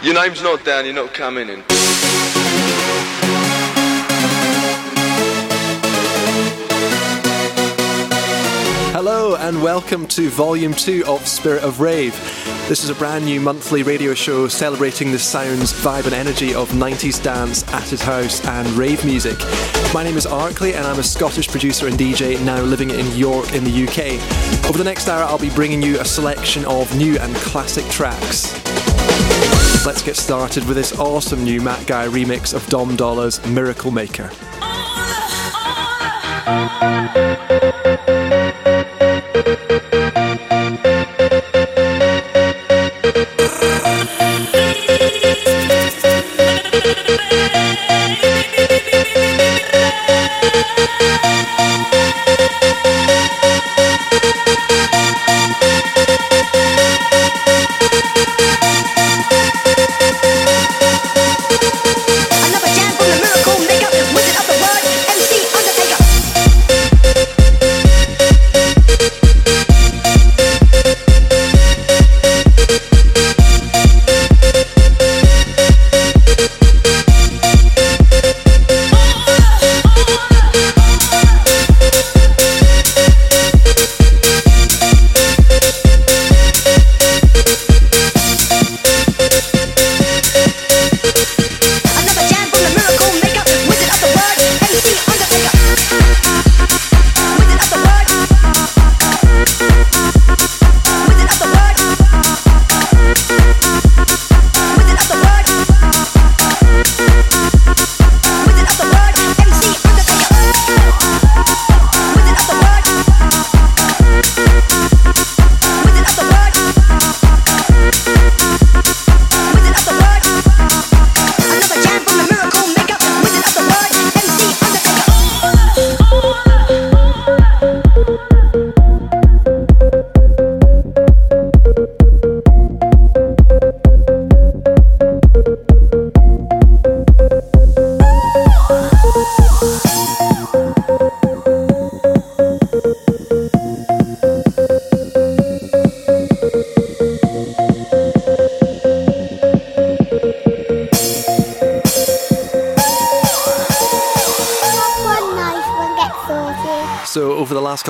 Your name's not down, you're not coming in. Hello and welcome to Volume 2 of Spirit of Rave. This is a brand new monthly radio show celebrating the sounds, vibe, and energy of 90s dance, acid house, and rave music. My name is Arkley, and I'm a Scottish producer and DJ now living in York in the UK. Over the next hour, I'll be bringing you a selection of new and classic tracks. Let's get started with this awesome new Matt Guy remix of Dom Dolla's Miracle Maker.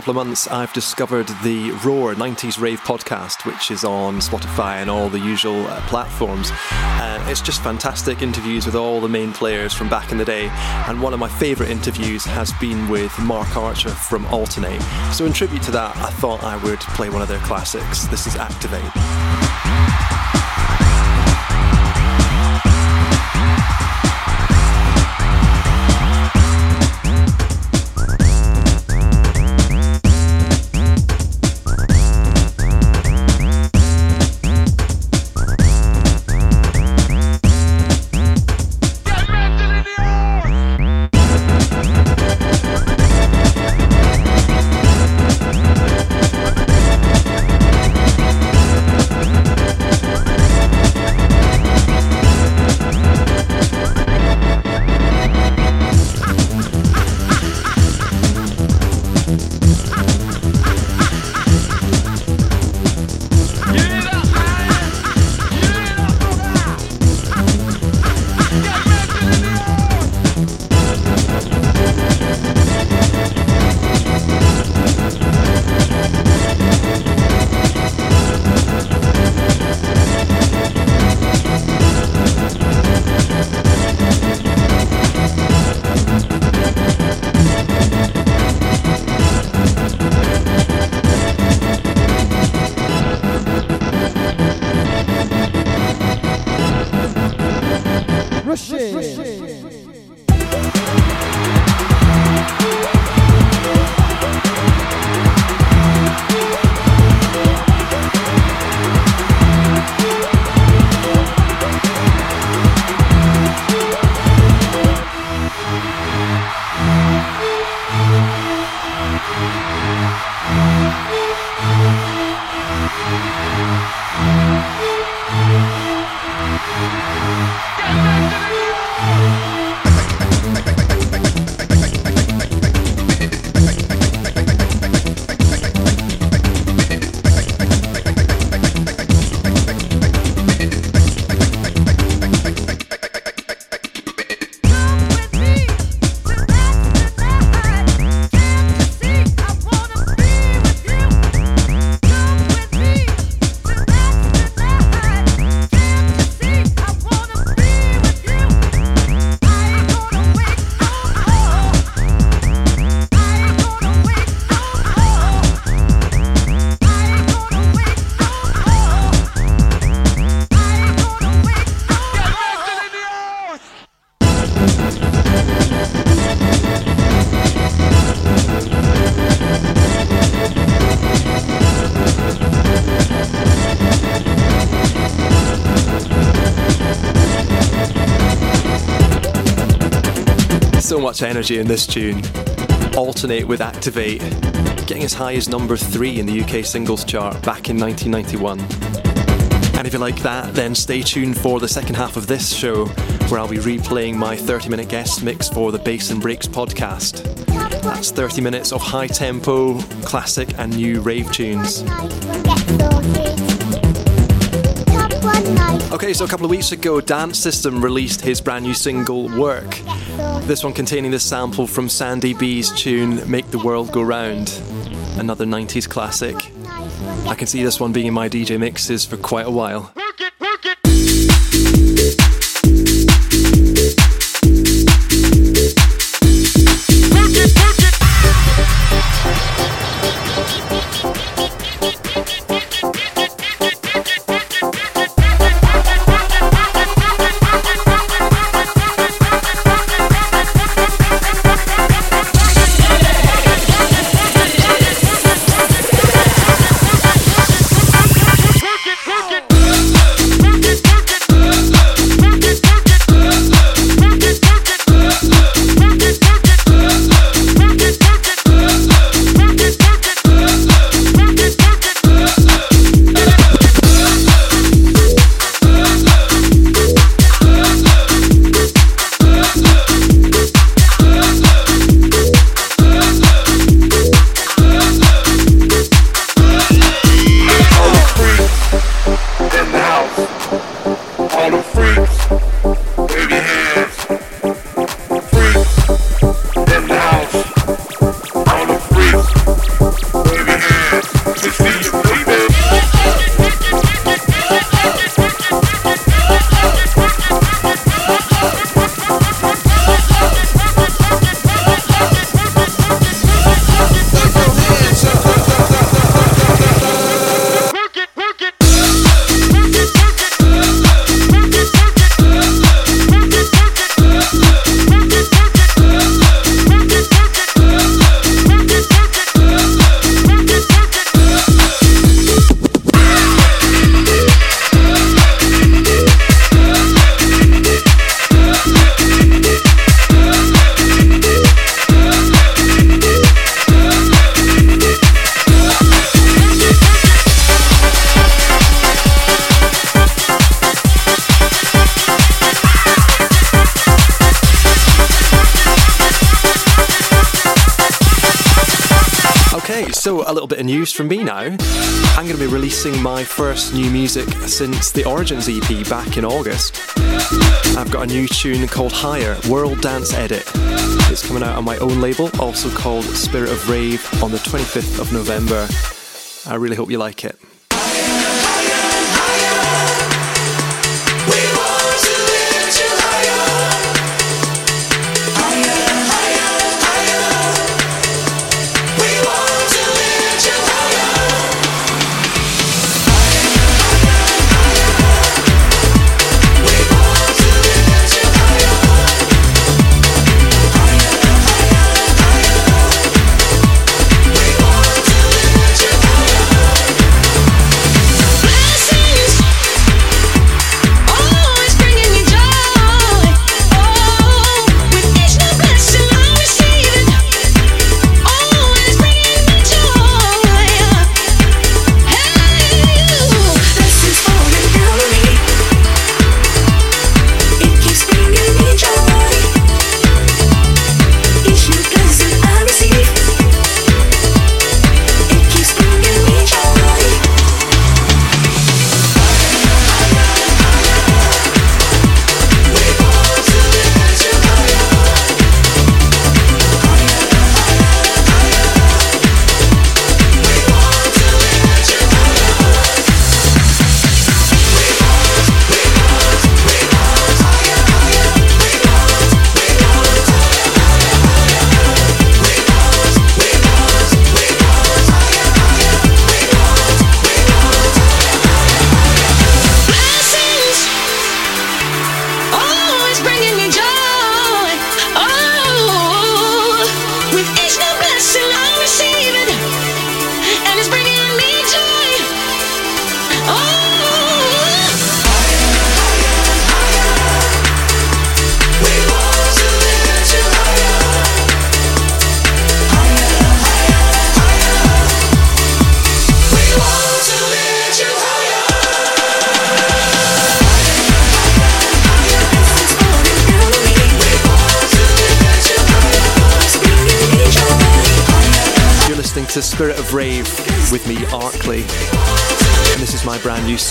Couple of months, I've discovered the Roar 90s Rave podcast, which is on Spotify and all the usual uh, platforms. Uh, it's just fantastic interviews with all the main players from back in the day. And one of my favourite interviews has been with Mark Archer from Altern-8. So, in tribute to that, I thought I would play one of their classics. This is Activ-8. Much energy in this tune. Altern-8 with Activ-8, getting as high as number three in the UK singles chart back in 1991. And if you like that, then stay tuned for the second half of this show, where I'll be replaying my 30 minute guest mix for the Bass and Breaks podcast. That's 30 minutes of high tempo, classic, and new rave tunes. Okay, so a couple of weeks ago, Dance System released his brand new single, Work. This one containing the sample from Sandy B's tune, Make the World Go Round, another 90s classic. I can see this one being in my DJ mixes for quite a while. New music since the Origins EP back in August. I've got a new tune called Higher World Dance Edit. It's coming out on my own label, also called Spirit of Rave, on the 25th of November. I really hope you like it.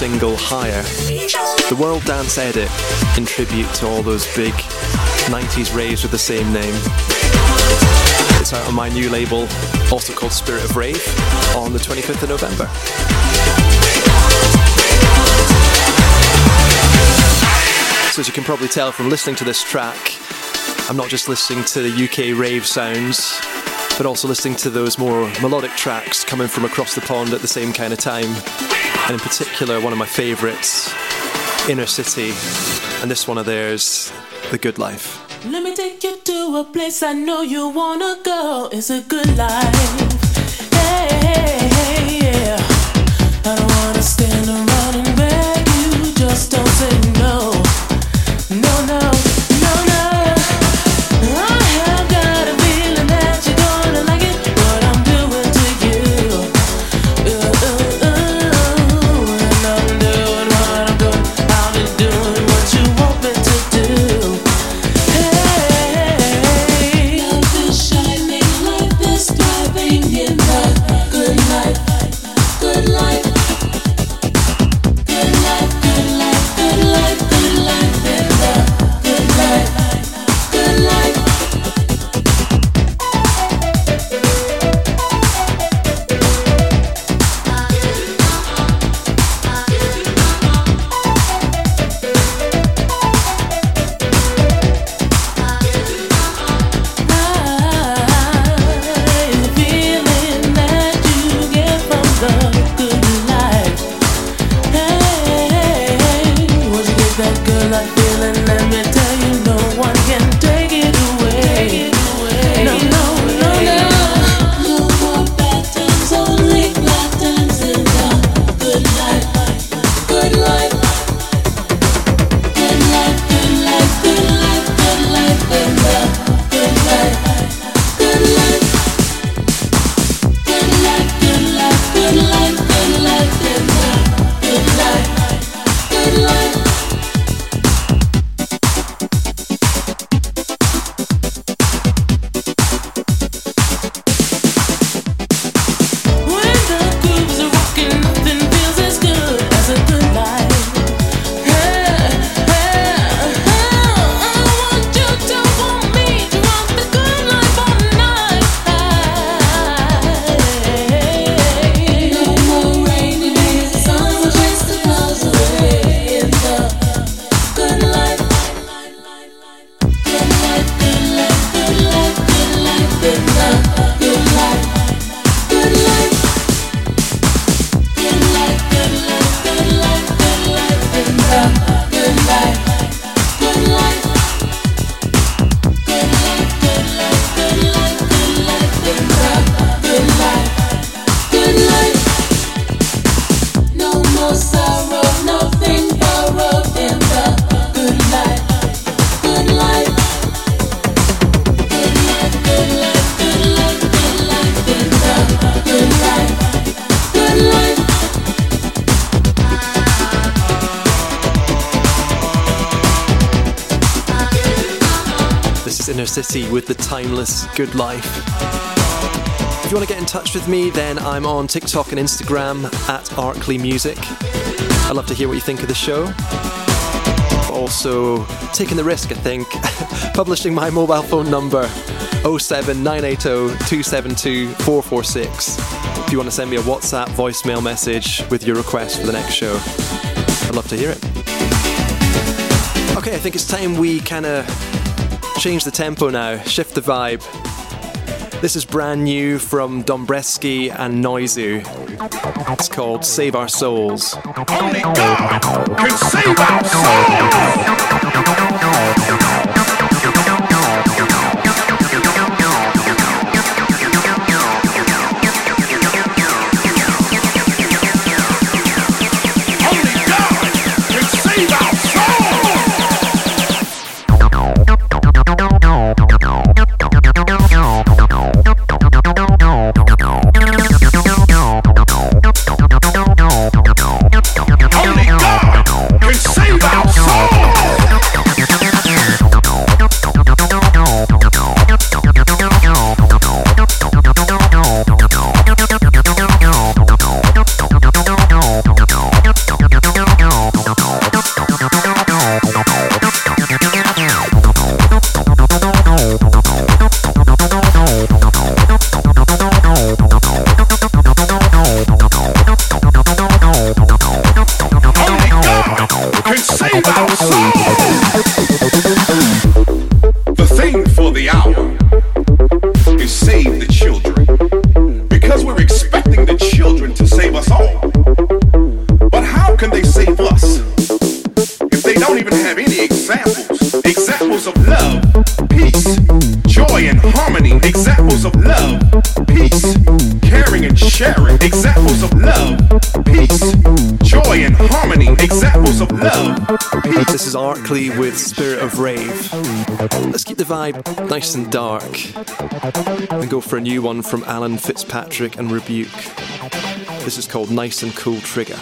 Single, Higher. The World Dance Edit in tribute to all those big 90s raves with the same name. It's out on my new label, also called Spirit of Rave, on the 25th of November. So, as you can probably tell from listening to this track, I'm not just listening to the UK rave sounds, but also listening to those more melodic tracks coming from across the pond at the same kind of time. And in particular, one of my favourites, Inner City, and this one of theirs, The Good Life. Let me take you to a place I know you wanna go. It's a good life. Good life. If you want to get in touch with me, then I'm on TikTok and Instagram at Arkley Music. I'd love to hear what you think of the show. Also, taking the risk, I think, publishing my mobile phone number 07980 272 446. If you want to send me a WhatsApp voicemail message with your request for the next show, I'd love to hear it. Okay, I think it's time we kind of change the tempo now, shift the vibe. This is brand new from Dombresky and Noizu. It's called Save Our Souls. Only God can save our souls. Sharing. Examples of love, peace, joy, and harmony. Examples of love, peace. This is Art Arkley with Spirit of Rave. Let's keep the vibe nice and dark and go for a new one from Alan Fitzpatrick and Rebuke. This is called Nice and Cool Trigger.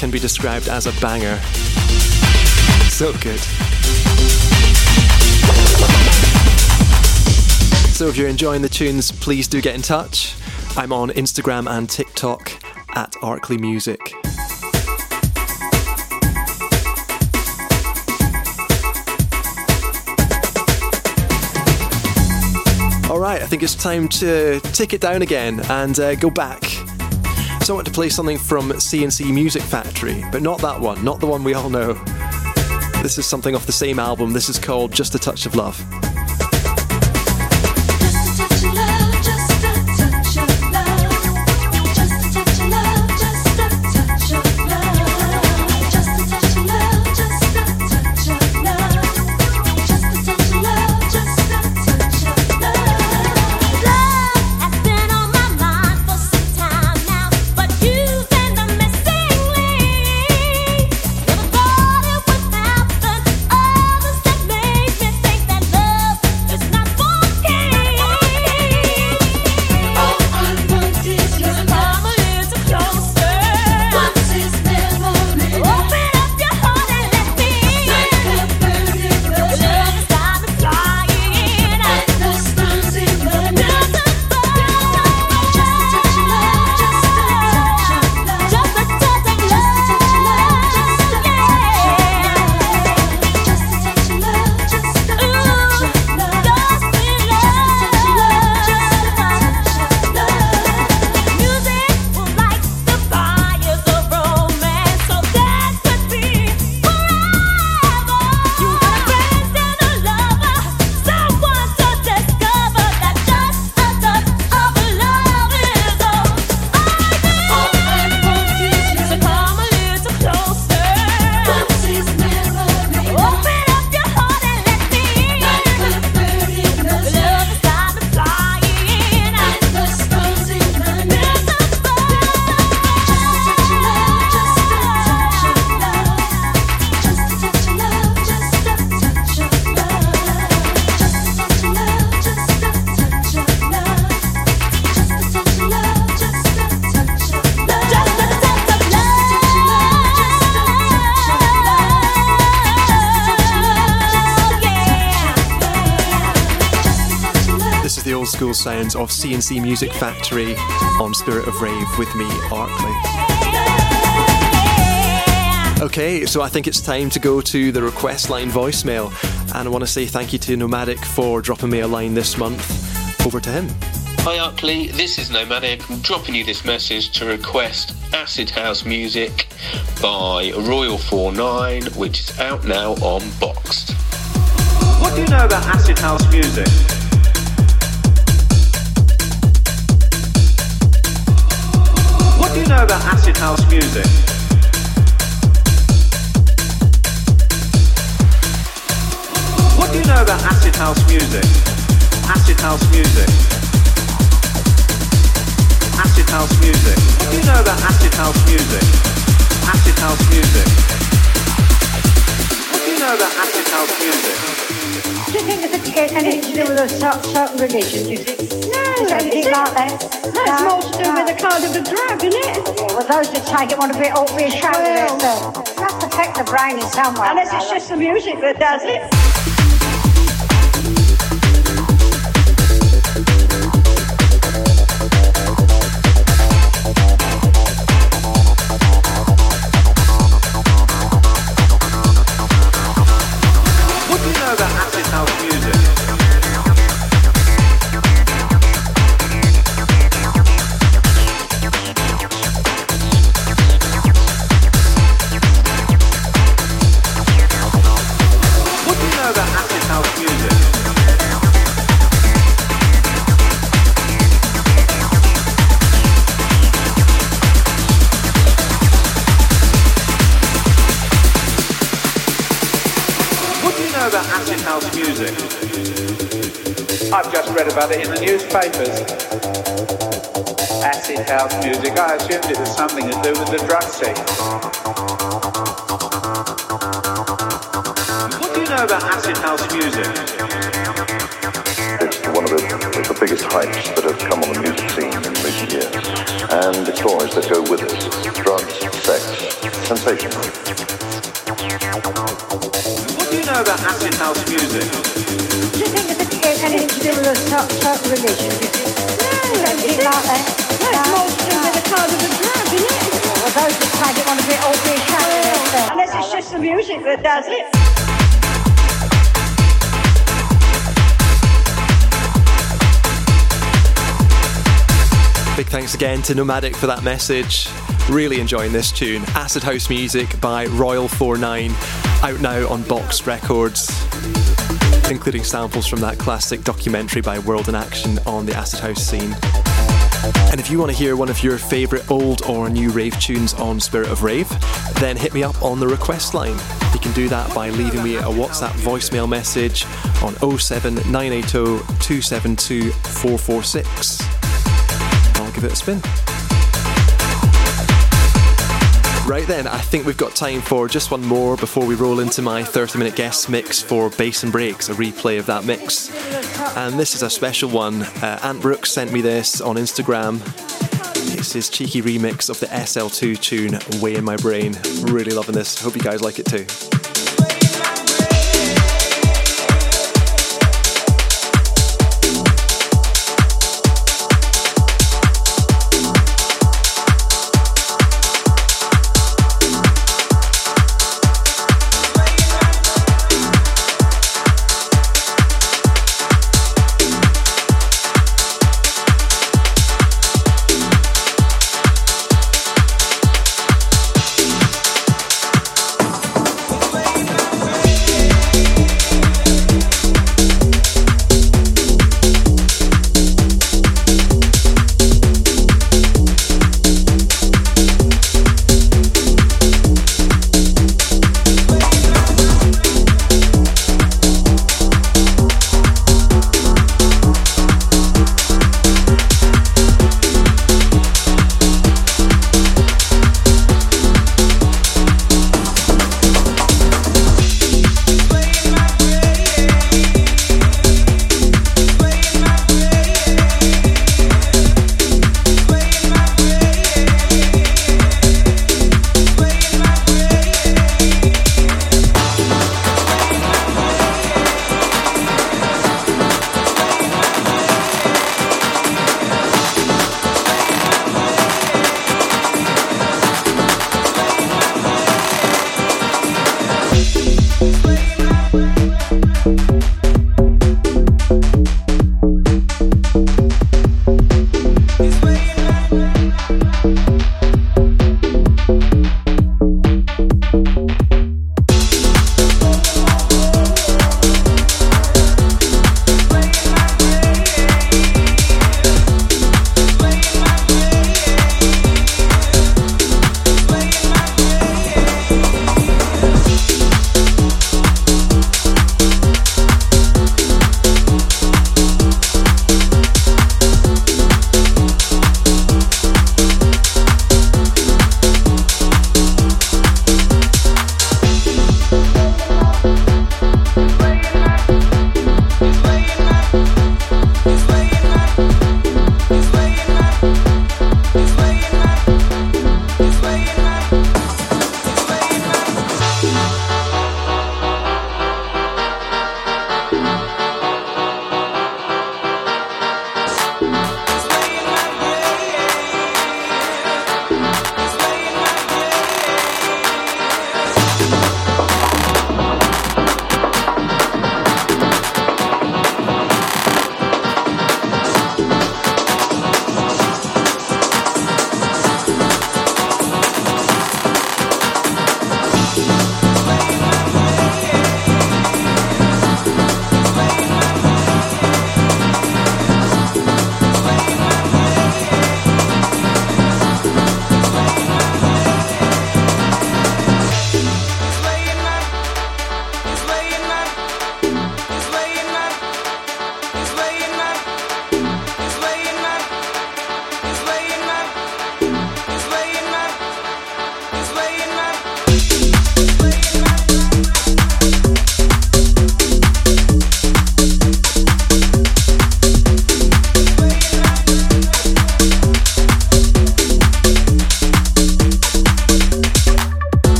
Can be described as a banger. So good. So if you're enjoying the tunes, please do get in touch. I'm on Instagram and TikTok at Arkley Music. All right, I think it's time to take it down again and uh, go back. I want to play something from C+C Music Factory, but not that one, not the one we all know. This is something off the same album. This is called Just a Touch of Love. School sounds of C+C Music Factory on Spirit of Rave with me, Arkley. Okay, so I think it's time to go to the request line voicemail, and I want to say thank you to Nomadic for dropping me a line this month. Over to him. Hi Arkley, this is Nomadic. I'm dropping you this message to request Acid House music by Royal 49, which is out now on Boxed. What do you know about acid house music? Know about acid house music? What do you know about acid house music? Acid house music. Acid house music. What do you know about acid house music? Acid house music. What do you know about acid house music? Do you think it's got anything to do with a certain religion? Do you think? No. Is it anything like that? No, more to do with the kind of a drug, isn't it? Well, those that take it want to be all reassured well, themselves. It must affect the brain in some way. Unless it's just the music that does it. Music? I've just read about it in the newspapers. Acid house music. I assumed it was something to do with the drug scene. What do you know about acid house music? It's one of the, the biggest hypes that have come on the music scene in recent years. And the toys that go with it. Drugs, sex, sensation. What do you know about acid house music? Do you think it's got anything to do with a certain religion? Do you think? No. Is it anything like that? No, it's more to do with the kind of the drug, isn't it? Well, those that take it want to be all reassured oh, themselves. Unless it's just the music that does it. Big thanks again to Nomadic for that message. Really enjoying this tune. Acid House Music by Royal 49, out now on Box Records, including samples from that classic documentary by World in Action on the Acid House scene. And if you want to hear one of your favourite old or new rave tunes on Spirit of Rave, then hit me up on the request line. You can do that by leaving me a WhatsApp voicemail message on 07980 272 446. I'll give it a spin. Right then, I think we've got time for just one more before we roll into my 30 minute guest mix for Bass and Breaks, a replay of that mix. And this is a special one. Uh, Ant Brooks sent me this on Instagram. It's his cheeky remix of the SL2 tune, Way in My Brain. Really loving this. Hope you guys like it too.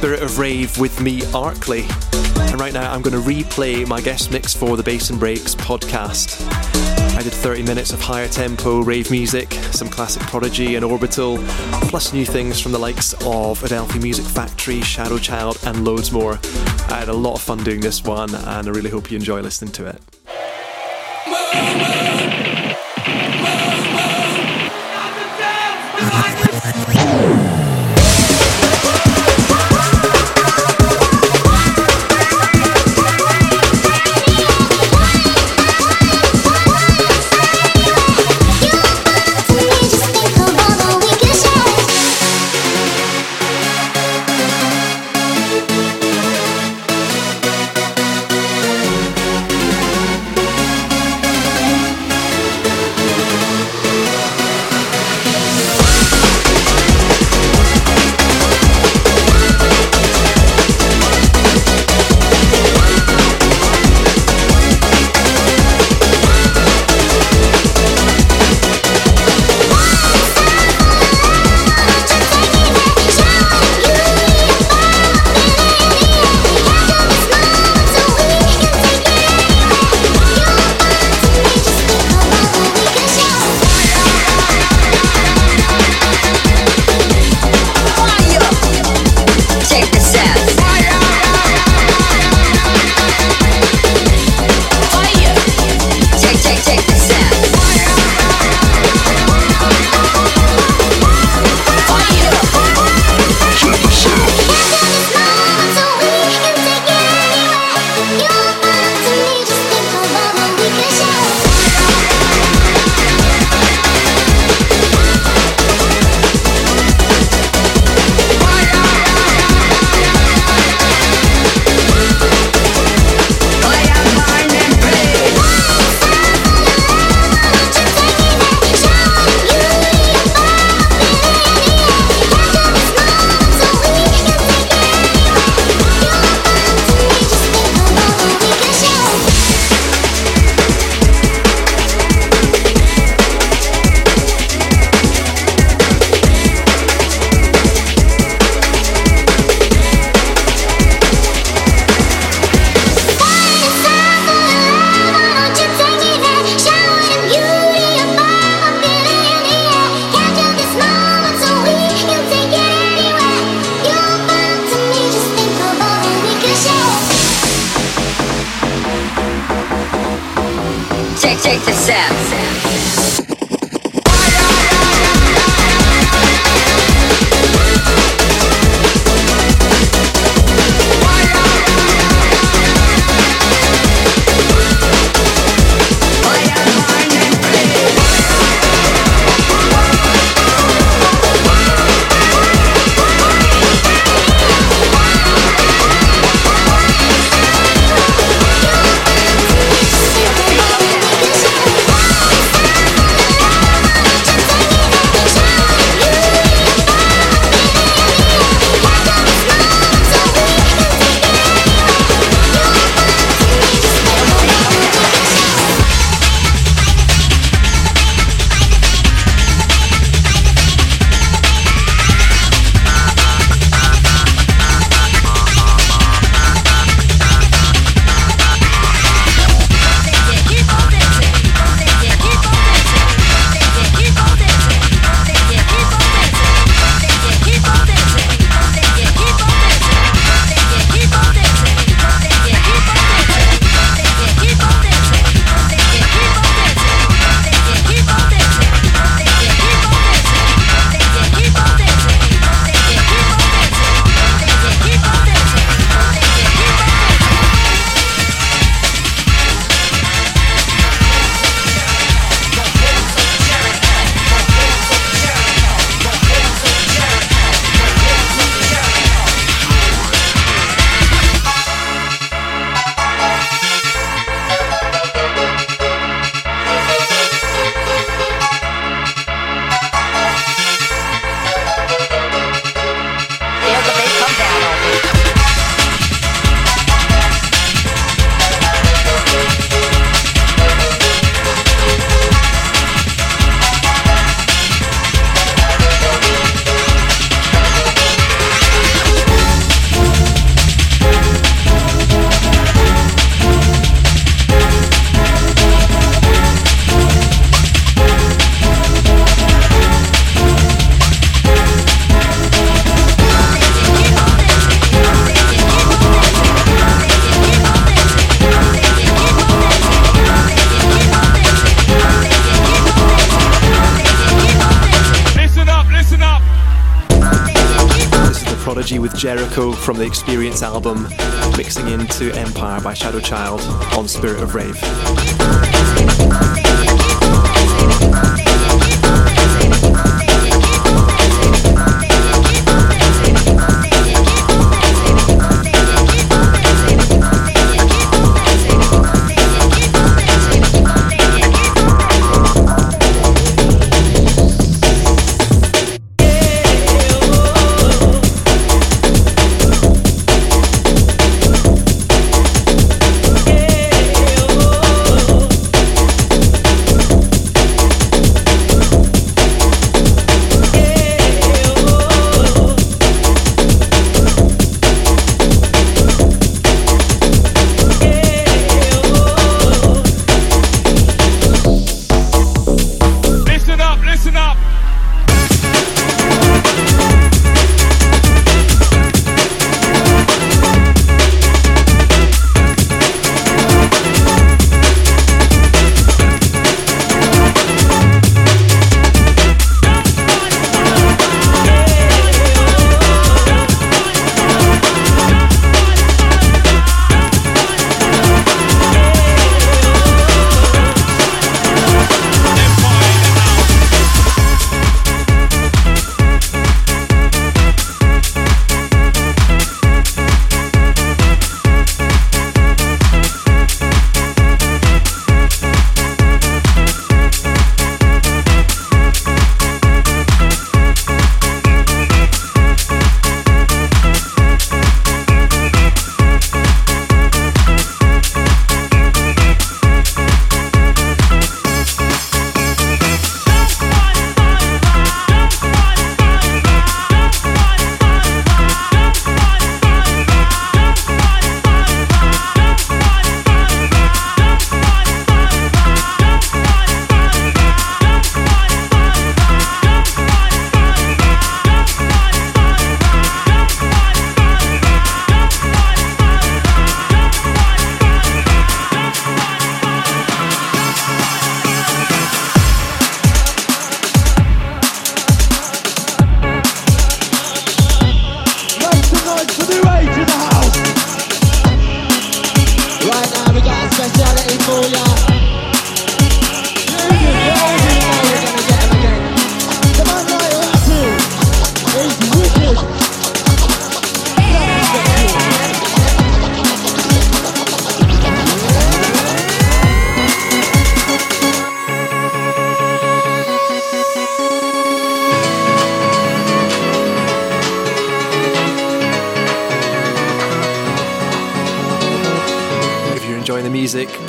Spirit of Rave with me, Arkley. And right now I'm going to replay my guest mix for the Bass and Breaks podcast. I did 30 minutes of higher tempo rave music, some classic Prodigy and Orbital, plus new things from the likes of Adelphi Music Factory, Shadow Child, and loads more. I had a lot of fun doing this one, and I really hope you enjoy listening to it. album, mixing into Empire by Shadowchild on Spirit of Rave.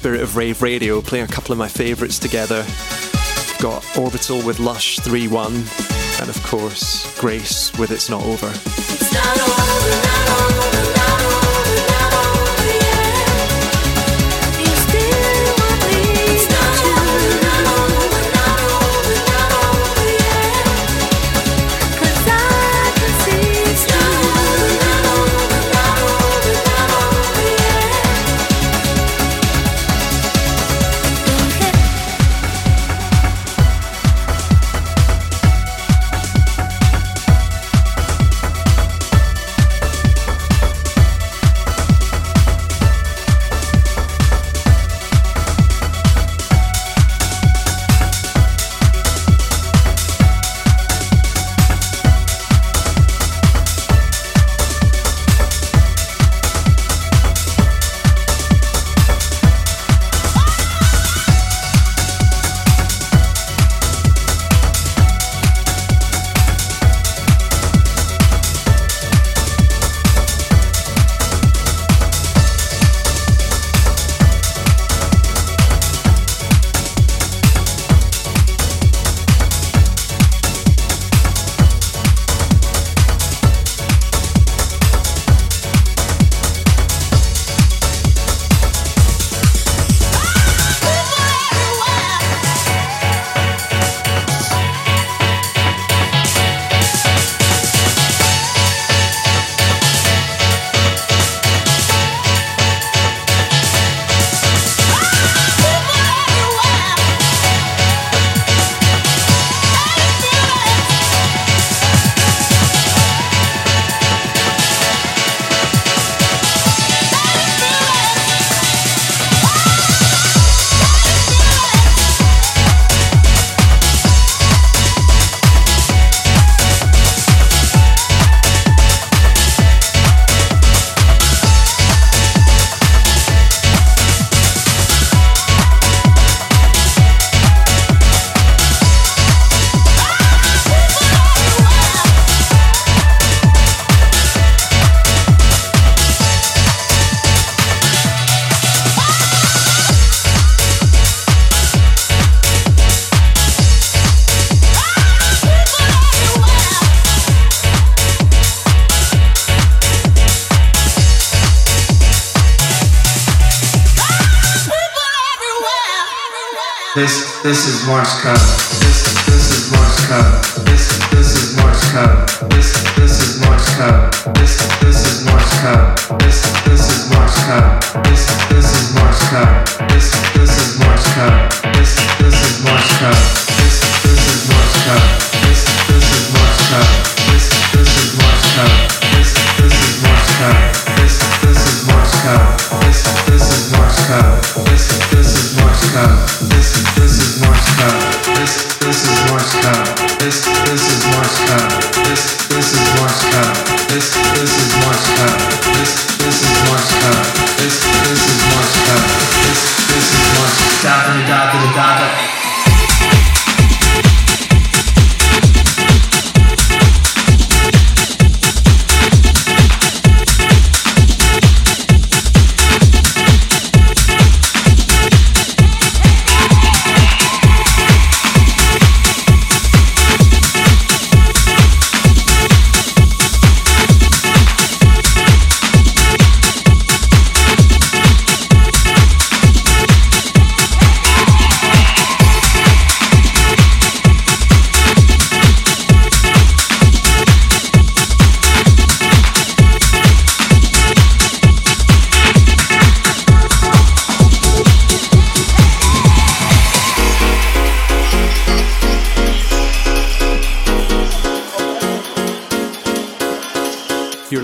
spirit of rave radio, playing a couple of my favourites together. Got Orbital with Lush 3 1, and of course, Grace with It's Not Over. It's not over, not over.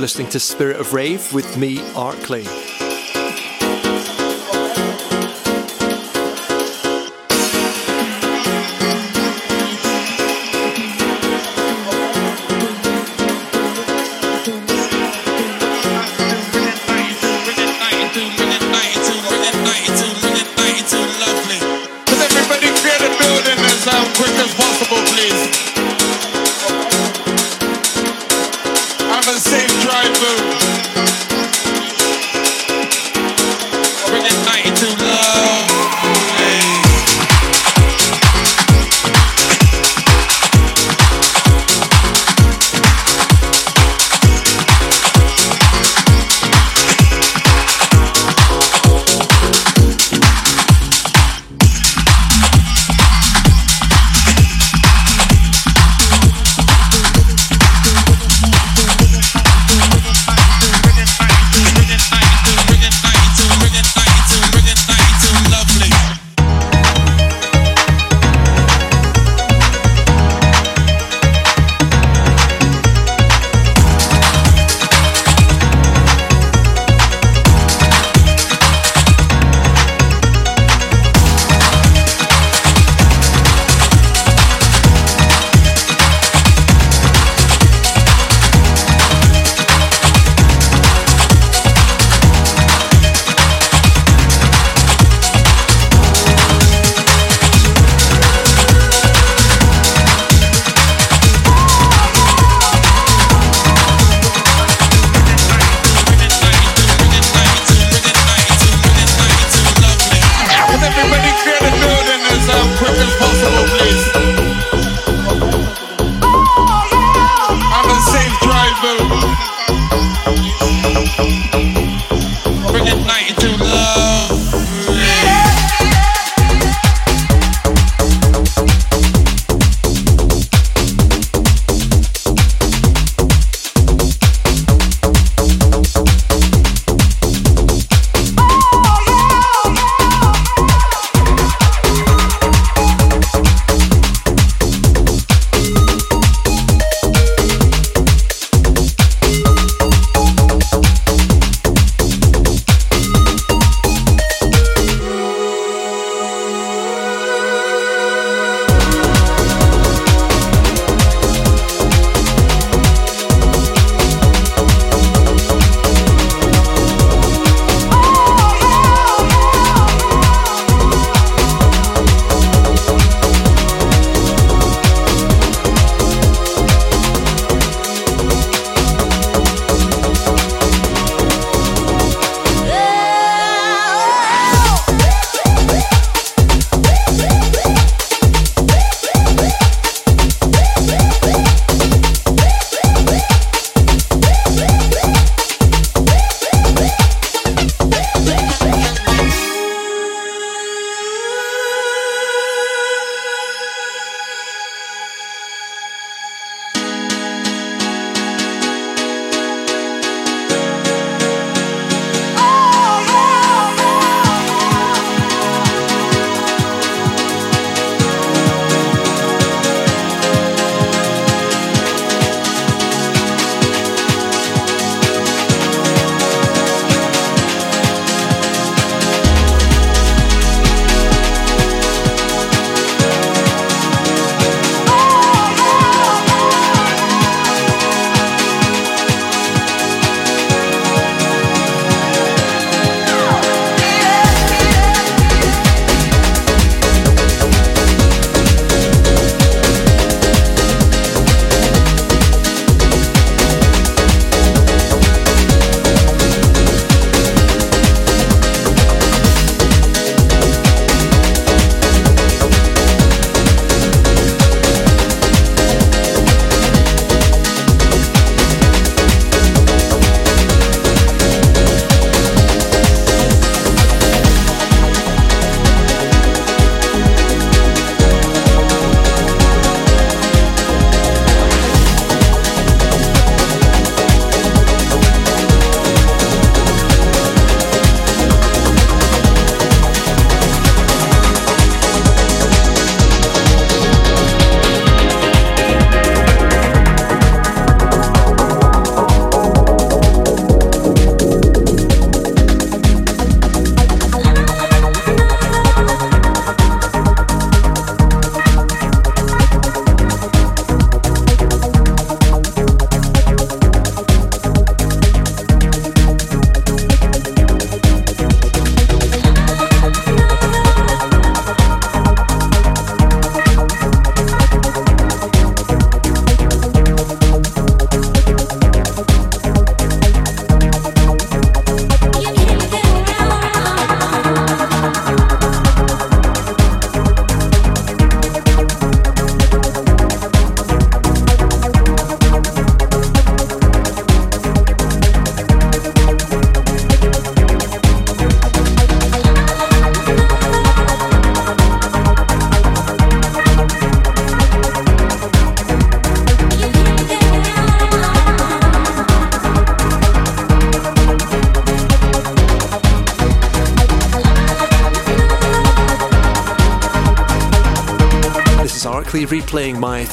listening to Spirit of Rave with me, Arkley.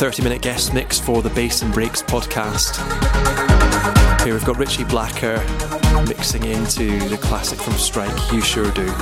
30 minute guest mix for the Bass and Breaks podcast. Here we've got Richie Blacker mixing into the classic from Strike, You Sure Do.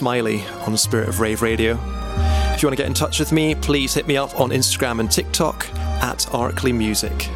Smiley, on Spirit of Rave Radio. If you want to get in touch with me, please hit me up on Instagram and TikTok at Arkley Music.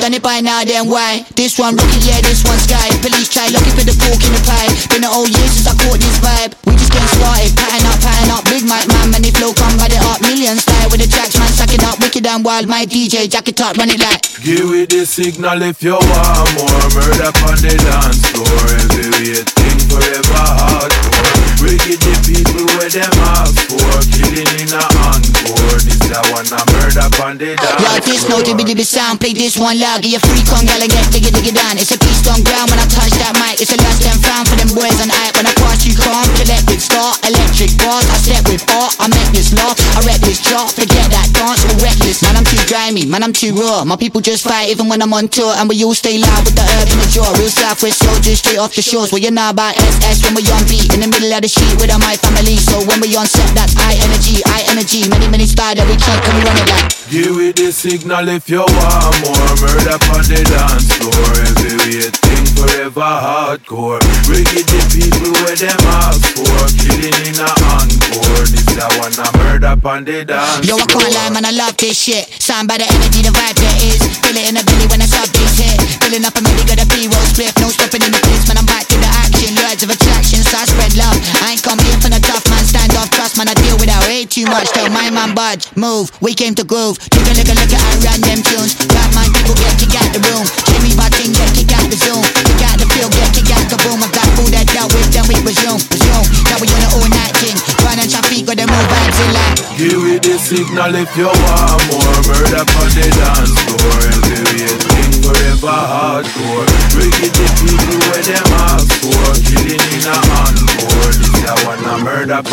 Done it by now, then why? This one rookie, yeah, this one sky. Police try looking for the pork in the pie. Been a whole year since I caught this vibe. We just getting started, pattern up, pattern up. Big mic man, they flow, come run it up. Million style with the tracks, man, suck it up. Wicked and wild, my DJ, jack it up, run it like. Give it the signal if you want more Murder on the dance floor Heavyweight thing forever hardcore Wicked the people where them ask for Killing in a encore This a one a murder on the dance Yo, this note, it be the sound, play this one loud. Get your freak on, gal, and get diggy diggy down. It's a beast on ground when I touch that mic. It's a last and found for them boys on hype. When I pass you calm, collect with start, electric bars. I step with art, I make this law. I wreck this chart, forget that dance, we're reckless. Man, I'm too grimy, man, I'm too raw. My people just fight even when I'm on tour. And we all stay loud with the herb in the jaw. Real Southwest soldiers straight off the shores. Well, you know about SS when we on beat. In the middle of the sheet with my family. So when we on set, that's high energy, high energy. Many, many style that we can we run it like? Give it the signal if you want more Murder on the dance floor Heavyweight thing forever hardcore Wicked the people where them ask for Killing in a encore This a one a murder on the dance Yo, I can't lie, man, I love this shit. Sound by the energy, the vibe there is. Feel it in the belly when I sub this hit. Filling up a milli, got a B-roll split. No stopping in the place, man, I'm back to the Words of attraction, so I spread love. I ain't come here for the tough man, stand off trust, man. I deal without way too much. Tell my man, budge, move. We came to groove. Take a look, a look at our random tunes. Bad man, people get kick out the room. Jimmy Button, get kick out the zoom. Kick out the field, get kick out the boom. I got food that dealt with, then we resume. Resume. Now we on the all night thing. Run and traffic, got the move vibes in like. Give it the signal if you want more Murder on the dance floor Heavyweight thing forever hardcore Wicked the people where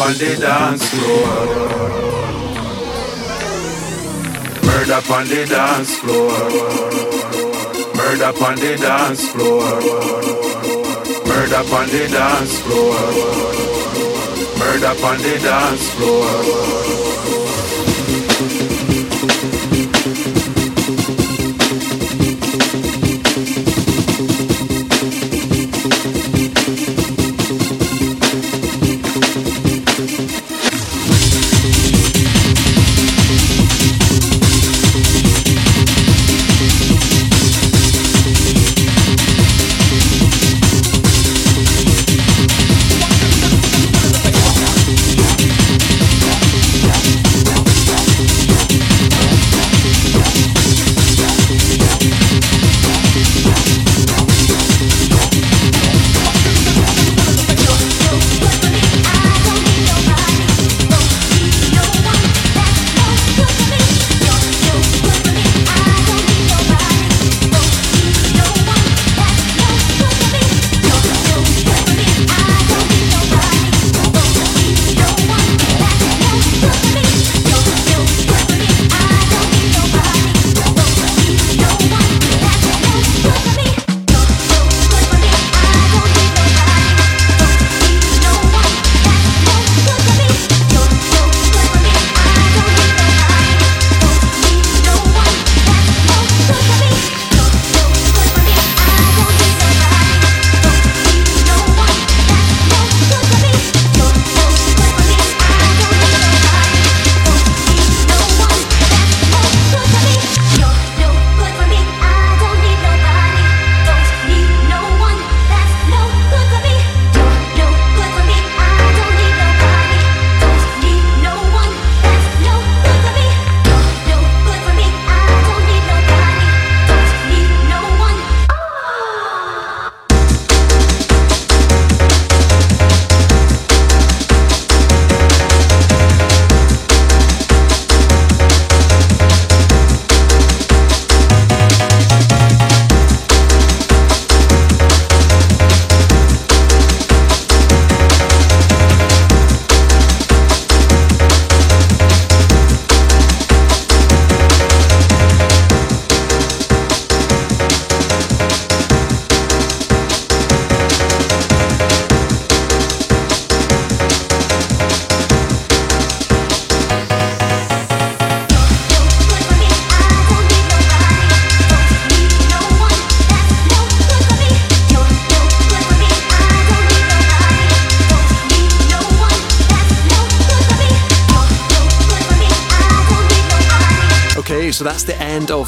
on the dance floor Murder on the dance floor. Murder on the dance floor. Murder on the dance floor. Murder on the dance floor.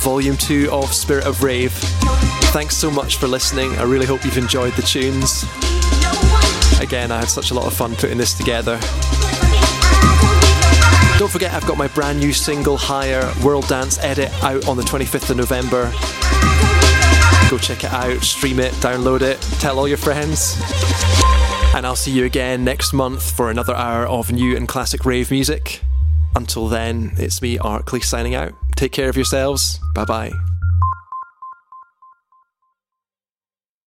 Volume two of Spirit of Rave. Thanks so much for listening. I really hope you've enjoyed the tunes. Again, I had such a lot of fun putting this together. Don't forget, I've got my brand new single, Higher World Dance Edit, out on the 25th of November. Go check it out, stream it, download it, tell all your friends. And I'll see you again next month for another hour of new and classic rave music. Until then, it's me, Arkley, signing out. Take care of yourselves. Bye bye.